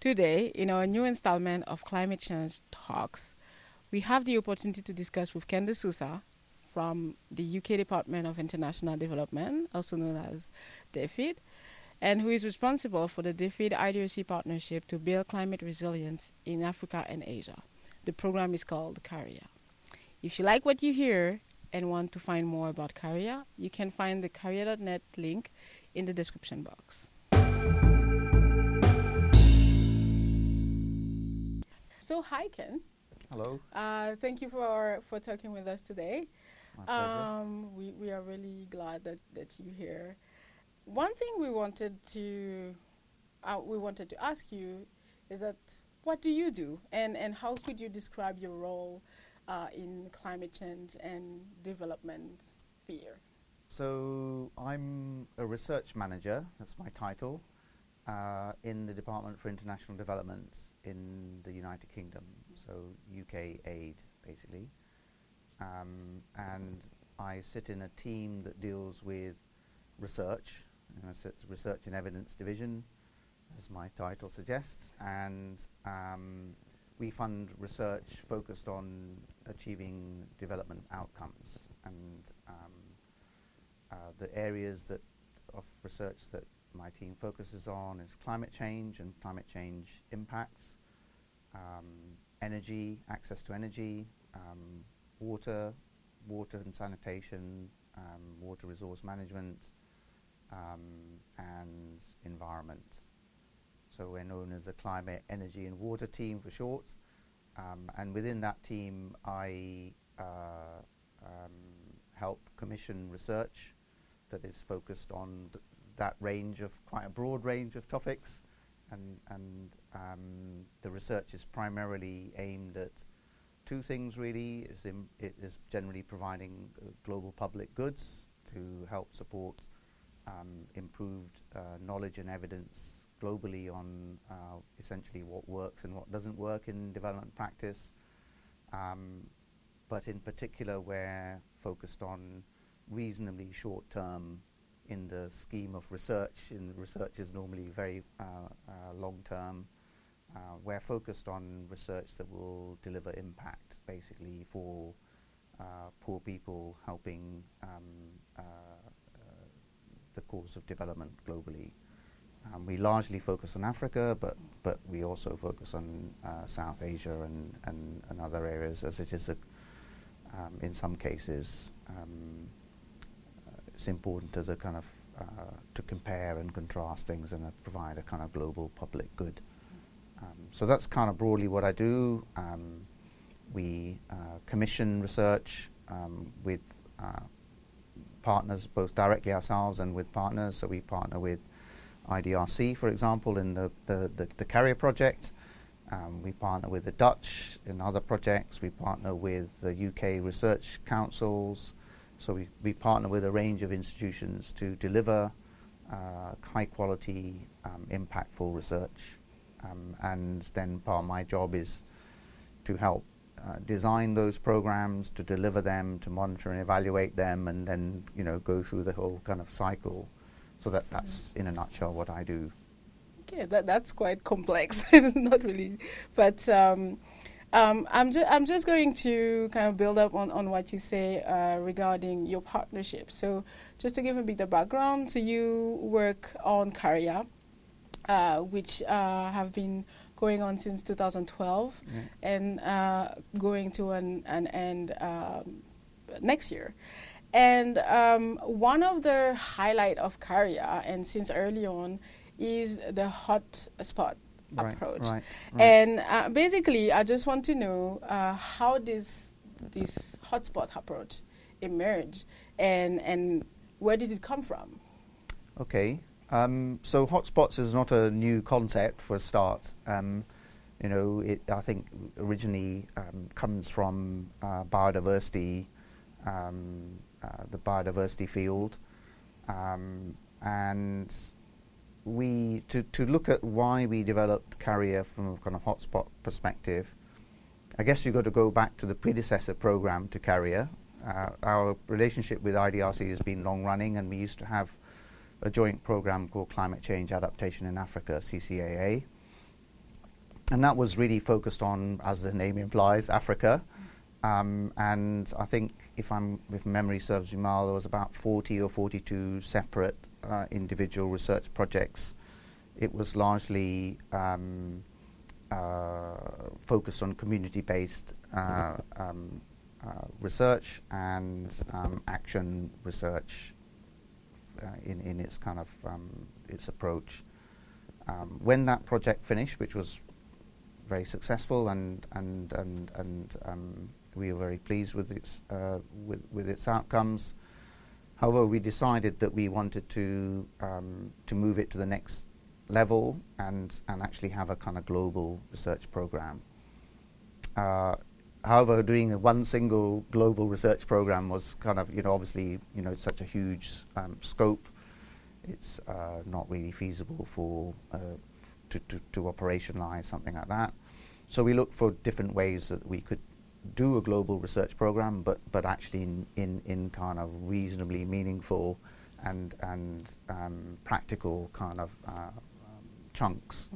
Today, in our new installment of Climate Change Talks, we have the opportunity to discuss with Ken De Souza from the UK Department of International Development, also known as DFID, and who is responsible for the DFID IDRC partnership to build climate resilience in Africa and Asia. The program is called CARIAA. If you like what you hear and want to find more about CARIAA, you can find the CARIAA.net link in the description box. So, hi, Ken. Hello. Uh, thank you for, for talking with us today. Um, we, we are really glad that, that you're here. One thing we wanted to uh, we wanted to ask you is that what do you do and, and how could you describe your role uh, in climate change and development sphere? So I'm a research manager. That's my title uh, in the Department for International Development in the United Kingdom. So UK aid, basically. Um, and I sit in a team that deals with research. Research and evidence division, as my title suggests, and um, we fund research focused on achieving development outcomes and um, uh, the areas that of research that my team focuses on is climate change and climate change impacts, um, energy, access to energy, um, water, water and sanitation, um, water resource management, um, and environment. So we're known as the Climate, Energy and Water Team for short. Um, and within that team, I uh, help commission research that is focused on th- that range of quite a broad range of topics. And, and um, the research is primarily aimed at two things really. Is it is generally providing uh, global public goods to help support um, improved uh, knowledge and evidence globally on uh, essentially what works and what doesn't work in development practice. Um, but in particular, we're focused on reasonably short term in the scheme of research. And research is normally very uh, uh, long term. Uh, we're focused on research that will deliver impact, basically for poor people, helping um, the cause of development globally. Um, we largely focus on Africa, but but we also focus on uh, South Asia and, and, and other areas, as it is a, um, in some cases um, it's important as a kind of uh, to compare and contrast things and uh, provide a kind of global public good. Um, so that's kind of broadly what I do. Um, we uh, commission research um, with uh, partners, both directly ourselves and with partners. So we partner with IDRC, for example, in the, the, the, the CARIAA project. Um, we partner with the Dutch in other projects. We partner with the UK research councils. So we, we partner with a range of institutions to deliver uh, high quality, um, impactful research. Um, and then part of my job is to help uh, design those programs, to deliver them, to monitor and evaluate them, and then you know go through the whole kind of cycle. So that that's in a nutshell what I do. Okay, that that's quite complex. it's not really, but um, um, I'm just I'm just going to kind of build up on, on what you say uh, regarding your partnership. So just to give a bit of background, so you work on CARIAA, uh, which uh, have been going on since 2012 Yeah. and uh, going to an, an end um, next year. And um, one of the highlight of CARIAA, and since early on, is the hot spot Right, approach. right, right. And uh, basically, I just want to know uh, how this this hotspot approach emerged, and and where did it come from? Okay. Um, so hotspots is not a new concept for a start. Um, you know, it I think originally um, comes from uh, biodiversity, um, uh, the biodiversity field, um, and we to to look at why we developed CARIAA from a kind of hotspot perspective. I guess you've got to go back to the predecessor program to CARIAA. Uh, our relationship with IDRC has been long running, and we used to have a joint program called Climate Change Adaptation in Africa, CCAA. and that was really focused on, as the name implies, Africa. Um, and I think, if I'm if memory serves me well, there was about 40 or 42 separate uh, individual research projects. It was largely um, uh, focused on community-based uh, um, uh, research and um, action research uh, in in its kind of um, its approach. Um, when that project finished, which was very successful and and and and um, we were very pleased with its uh, with with its outcomes. However, we decided that we wanted to um, to move it to the next level and and actually have a kind of global research program. Uh, however, doing one single global research program was kind of you know obviously you know such a huge um, scope. It's uh, not really feasible for uh, to, to, to operationalize something like that. So we looked for different ways that we could do a global research program, but but actually in in, in kind of reasonably meaningful and and um, practical kind of uh, um, chunks.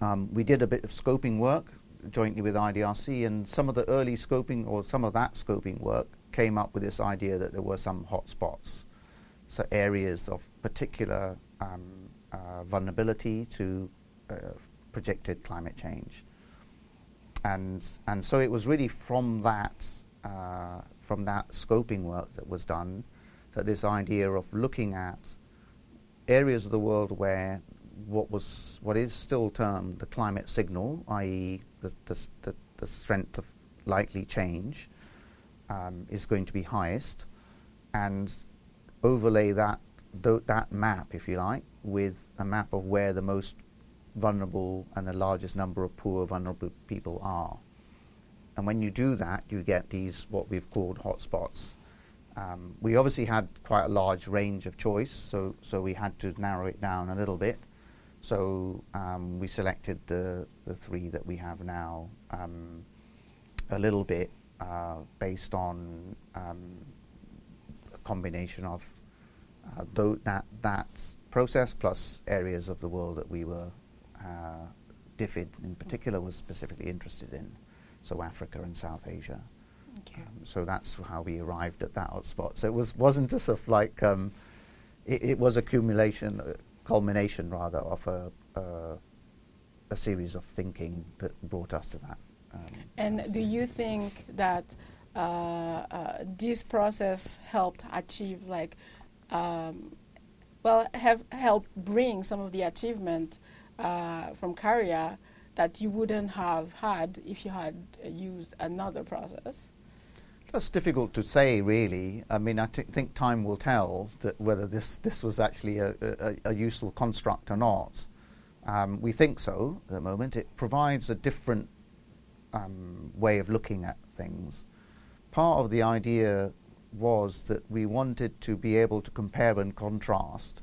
Um, we did a bit of scoping work jointly with IDRC, and some of the early scoping or some of that scoping work came up with this idea that there were some hotspots, so areas of particular um, uh, vulnerability to uh, projected climate change and and so it was really from that uh, from that scoping work that was done that this idea of looking at areas of the world where what was what is still termed the climate signal, i.e., the, the, the, the strength of likely change, um, is going to be highest, and overlay that th- that map, if you like, with a map of where the most vulnerable and the largest number of poor, vulnerable people are. And when you do that, you get these what we've called hotspots. Um, we obviously had quite a large range of choice, so so we had to narrow it down a little bit. So um, we selected the the three that we have now um, a little bit uh, based on um, a combination of uh, that that process plus areas of the world that we were uh, DFID in particular was specifically interested in, so Africa and South Asia. Um, so that's how we arrived at that hotspot. So it was wasn't just of like um, it, it, was accumulation, uh, culmination rather of a, uh, a series of thinking that brought us to that. Um, and do you think that uh, uh, this process helped achieve like um, well have helped bring some of the achievement uh, from CARIAA that you wouldn't have had if you had uh, used another process? That's difficult to say, really. I mean, I t- think time will tell that whether this, this was actually a, a, a useful construct or not. Um, we think so at the moment. It provides a different um, way of looking at things. Part of the idea was that we wanted to be able to compare and contrast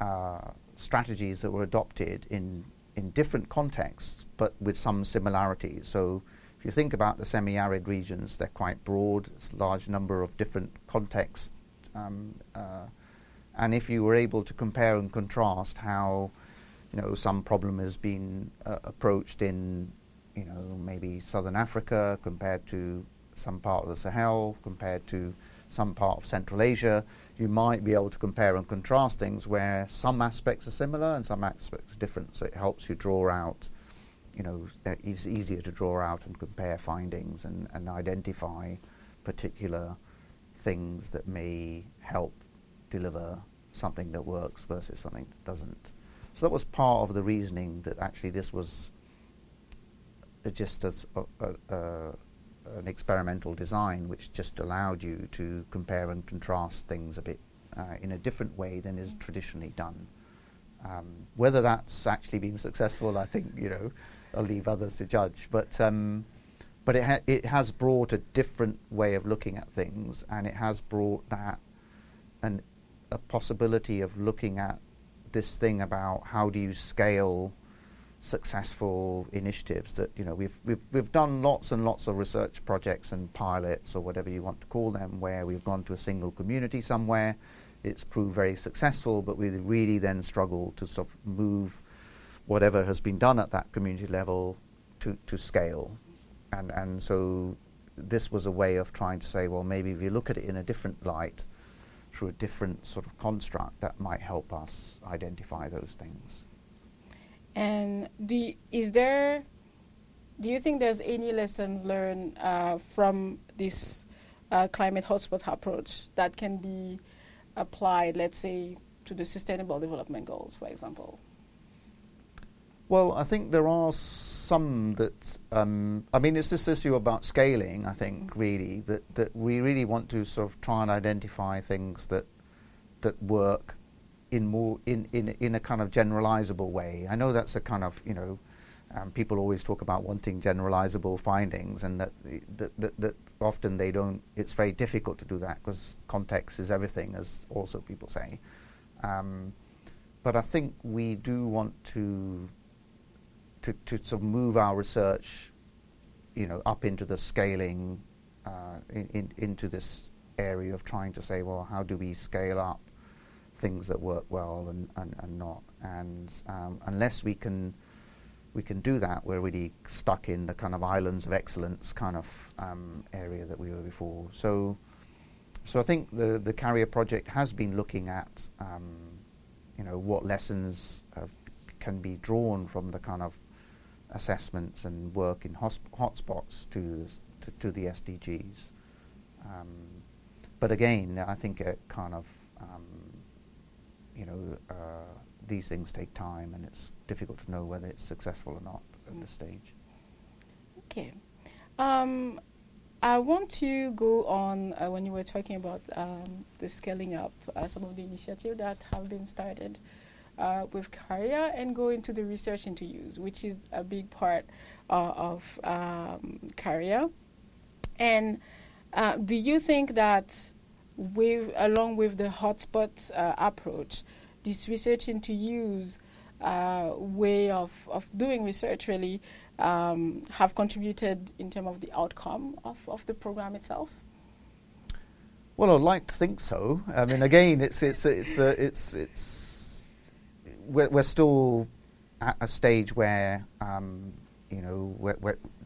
uh, strategies that were adopted in, in different contexts, but with some similarities. So if you think about the semi-arid regions, they're quite broad, it's a large number of different contexts. Um, uh, and if you were able to compare and contrast how, you know, some problem has been uh, approached in, you know, maybe southern Africa compared to some part of the Sahel, compared to some part of Central Asia, you might be able to compare and contrast things where some aspects are similar and some aspects are different. So it helps you draw out, you know, it's easier to draw out and compare findings and, and identify particular things that may help deliver something that works versus something that doesn't. So that was part of the reasoning that actually this was just as a, a, a an experimental design which just allowed you to compare and contrast things a bit uh, in a different way than is traditionally done. Um, whether that's actually been successful, I think you know, I'll leave others to judge. But um, but it ha- it has brought a different way of looking at things, and it has brought that and a possibility of looking at this thing about how do you scale successful initiatives that you know we've we've we've done lots and lots of research projects and pilots or whatever you want to call them where we've gone to a single community somewhere it's proved very successful but we really then struggle to sort of move whatever has been done at that community level to, to scale. And, and so this was a way of trying to say, well, maybe if you look at it in a different light, through a different sort of construct, that might help us identify those things. And do you, is there, do you think there's any lessons learned uh, from this uh, climate hotspot approach that can be applied, let's say, to the Sustainable Development Goals, for example? Well, I think there are some that. Um, I mean, it's this issue about scaling. I think mm-hmm. really that that we really want to sort of try and identify things that that work in more in in in a kind of generalizable way. I know that's a kind of you know. Um, people always talk about wanting generalizable findings, and that, that, that, that often they don't. It's very difficult to do that because context is everything, as also people say. Um, but I think we do want to to, to sort of move our research, you know, up into the scaling, uh, in, in, into this area of trying to say, well, how do we scale up things that work well and, and, and not? And um, unless we can we can do that, we're really stuck in the kind of islands of excellence kind of um, area that we were before. So, so I think the the CARIAA project has been looking at, um, you know, what lessons can be drawn from the kind of assessments and work in hotspots to, to, to the SDGs. Um, but again, I think it kind of, um, you know, uh, these things take time and it's difficult to know whether it's successful or not at this stage. Okay. Um, I want to go on uh, when you were talking about um, the scaling up uh, some of the initiatives that have been started uh, with CARIAA and go into the research into use, which is a big part uh, of um, CARIAA. And uh, do you think that, with along with the hotspot uh, approach, this research into use uh, way of, of doing research really um, have contributed in terms of the outcome of, of the program itself? Well, I'd like to think so. I mean, again, it's it's it's uh, it's it's we're, we're still at a stage where um, you know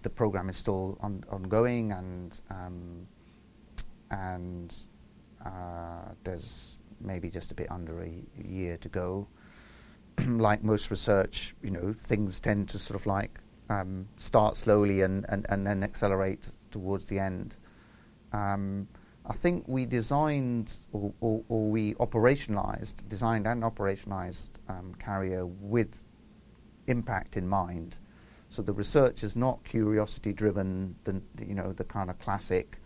the program is still on, ongoing and um, and there's maybe just a bit under a year to go. like most research, you know, things tend to sort of like um, start slowly and, and, and then accelerate towards the end. Um, I think we designed or, or, or we operationalized, designed and operationalized um, CARIAA with impact in mind. So the research is not curiosity driven, the, you know, the kind of classic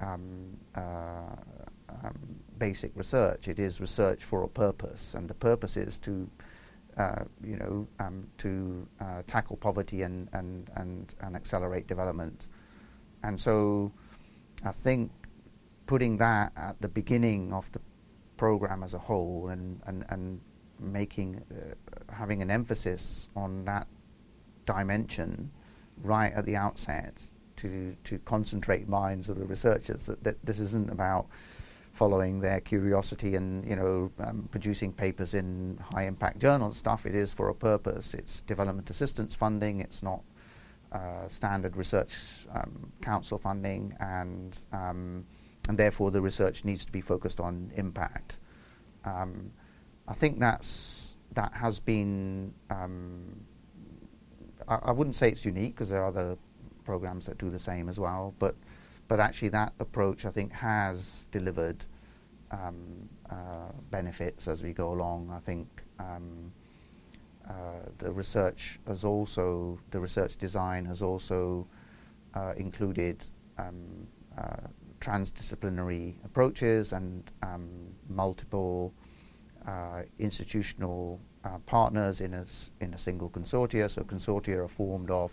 um, uh, um, basic research. It is research for a purpose, and the purpose is to, uh, you know, um, to uh, tackle poverty and, and, and, and accelerate development. And so I think putting that at the beginning of the program as a whole and, and, and making, uh, having an emphasis on that dimension right at the outset to, to concentrate minds of the researchers that, that this isn't about following their curiosity and you know um, producing papers in high impact journal stuff. It is for a purpose. It's development assistance funding. It's not uh, standard research um, council funding, and um, and therefore the research needs to be focused on impact. Um, I think that's that has been. Um, I, I, wouldn't say it's unique because there are other programs that do the same as well, but but actually that approach I think has delivered um, uh, benefits as we go along. I think. Um, uh, the research has also, the research design has also uh, included um, uh, transdisciplinary approaches and um, multiple uh, institutional uh, partners in in a single consortia. So consortia are formed of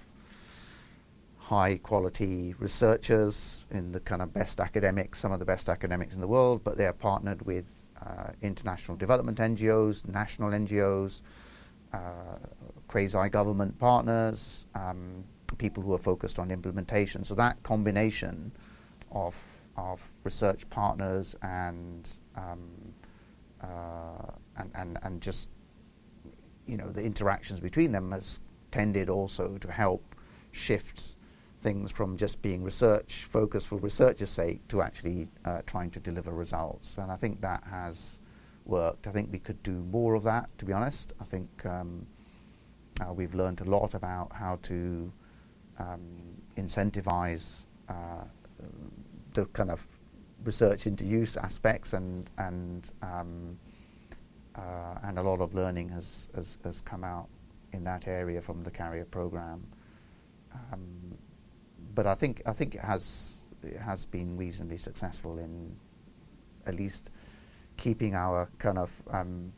high quality researchers in the kind of best academics, some of the best academics in the world, but they are partnered with uh, international development NGOs, national NGOs, uh, quasi government partners, um, people who are focused on implementation. So that combination of of research partners and um, uh, and, and and just you know, the interactions between them has tended also to help shift things from just being research focused for research's sake to actually uh, trying to deliver results. And I think that has worked. I think we could do more of that, to be honest. I think um, uh, we've learned a lot about how to um, incentivize uh, the kind of research into use aspects and and um, uh, and a lot of learning has, has, has come out in that area from the CARIAA program. Um, but I think I think it has it has been reasonably successful in at least keeping our kind of um,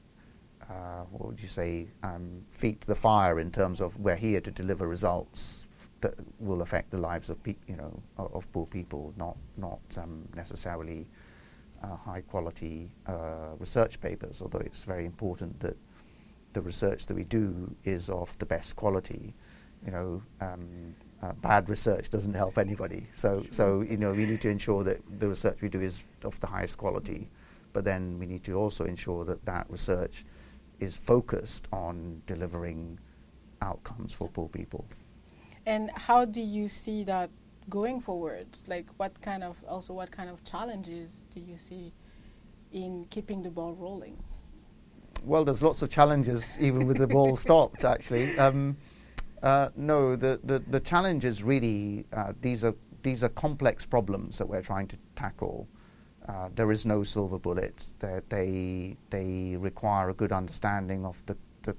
uh, what would you say um, feet to the fire in terms of we're here to deliver results that will affect the lives of pe- you know of, of, poor people, not not um, necessarily uh, high quality uh, research papers. Although it's very important that the research that we do is of the best quality. You know, um, uh, bad research doesn't help anybody. So, so you know, we need to ensure that the research we do is of the highest quality. But then we need to also ensure that that research is focused on delivering outcomes for poor people. And how do you see that going forward? Like, what kind of also what kind of challenges do you see in keeping the ball rolling? Well, there's lots of challenges even with the ball stopped. Actually, um, uh, no, the, the the challenge is really uh, these are these are complex problems that we're trying to tackle. Uh, there is no silver bullet. They're, they they require a good understanding of the the,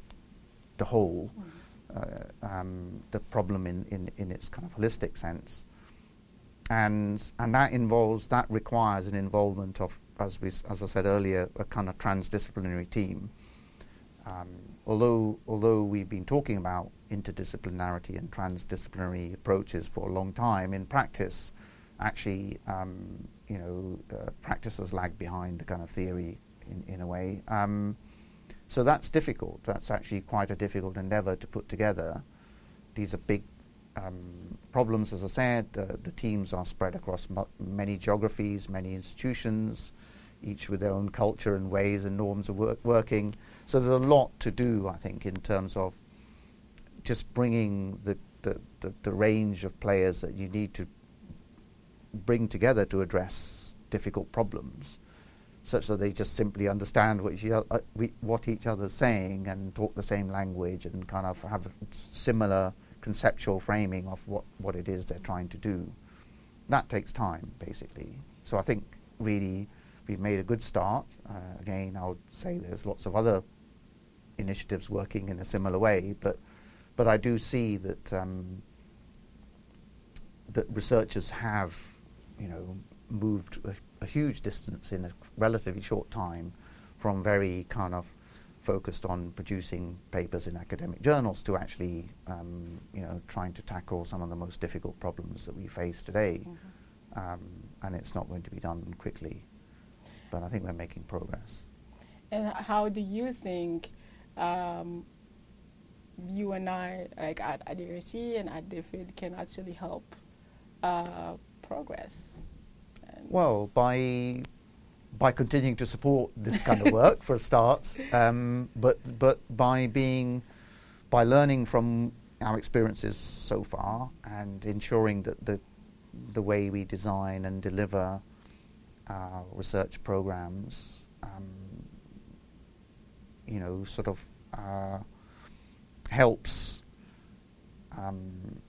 the whole, mm. um, the problem in, in, in its kind of holistic sense, and and that involves that requires an involvement of as we as I said earlier a kind of transdisciplinary team. Um, although although we've been talking about interdisciplinarity and transdisciplinary approaches for a long time, in practice, actually, um, you know, uh, practices lag behind the kind of theory in, in a way. Um, so that's difficult. That's actually quite a difficult endeavor to put together. These are big um, problems, as I said. Uh, the teams are spread across many geographies, many institutions, each with their own culture and ways and norms of work working. So there's a lot to do, I think, in terms of just bringing the, the, the, the range of players that you need to bring together to address difficult problems, such that they just simply understand what, each, uh, we, what each other's saying and talk the same language and kind of have a similar conceptual framing of what, what it is they're trying to do. That takes time, basically. So I think really we've made a good start. Uh, again, I would say there's lots of other initiatives working in a similar way, but but I do see that um, that researchers have you know, moved a, a, huge distance in a relatively short time from very kind of focused on producing papers in academic journals to actually, um, you know, trying to tackle some of the most difficult problems that we face today. Mm-hmm. Um, and it's not going to be done quickly, but I think we're making progress. And how do you think um, you and I, like at, IDRC and at DFID, can actually help uh, progress? Well, by by continuing to support this kind of work for a start, um, but but by being by learning from our experiences so far and ensuring that the the way we design and deliver our research programs, um, you know, sort of uh, helps um,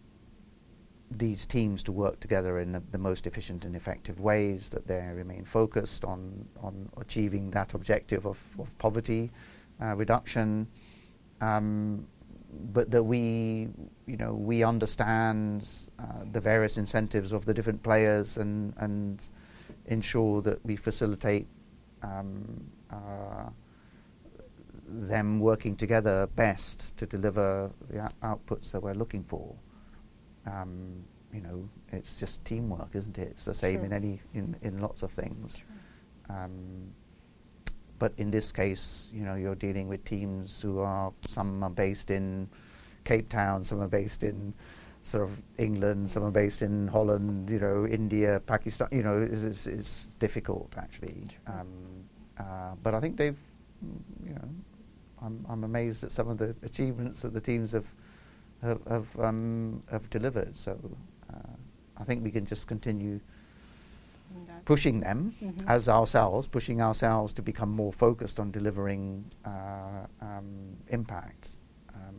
these teams to work together in the, the, most efficient and effective ways, that they remain focused on, on achieving that objective of, of poverty uh, reduction, um, but that we, you know, we understand uh, the various incentives of the different players and, and ensure that we facilitate um, uh, them working together best to deliver the outputs that we're looking for um, you know, it's just teamwork, isn't it? It's the same True. in any in, in lots of things. Um, but in this case, you know, you're dealing with teams who are some are based in Cape Town, some are based in sort of England, some are based in Holland, you know, India, Pakistan. You know, it's, it's, it's difficult actually. Um, uh, but I think they've, you know, I'm, I'm amazed at some of the achievements that the teams have have have, um, have delivered. So uh, I think we can just continue pushing them Mhm. as ourselves, pushing ourselves to become more focused on delivering uh, um, impact um,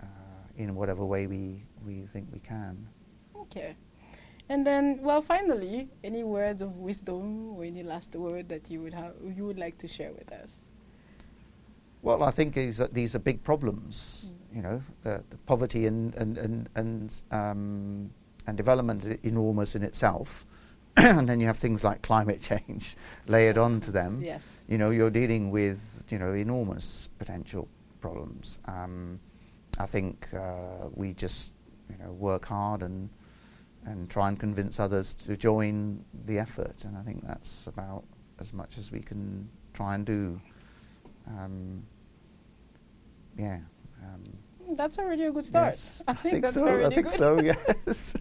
uh, in whatever way we, we think we can. Okay. And then, well, finally, any words of wisdom or any last word that you would have, you would like to share with us? Well, I think is that these are big problems. Mm. You know, the, the poverty and and and and, um, and development is enormous in itself, and then you have things like climate change layered onto them. Yes. You know, you're dealing with you know enormous potential problems. Um, I think uh, we just you know work hard and and try and convince others to join the effort, and I think that's about as much as we can try and do. Um, yeah. Um, That's already a good start. yes, I think that's so. already I think good. so. Yes.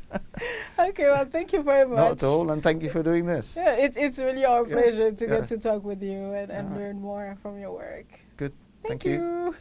Okay, well, thank you very much. Not at all, and thank you for doing this. Yeah, it, it's really our Yes, pleasure to yeah. get to talk with you and, and right. learn more from your work. Good. Thank, Thank you. you.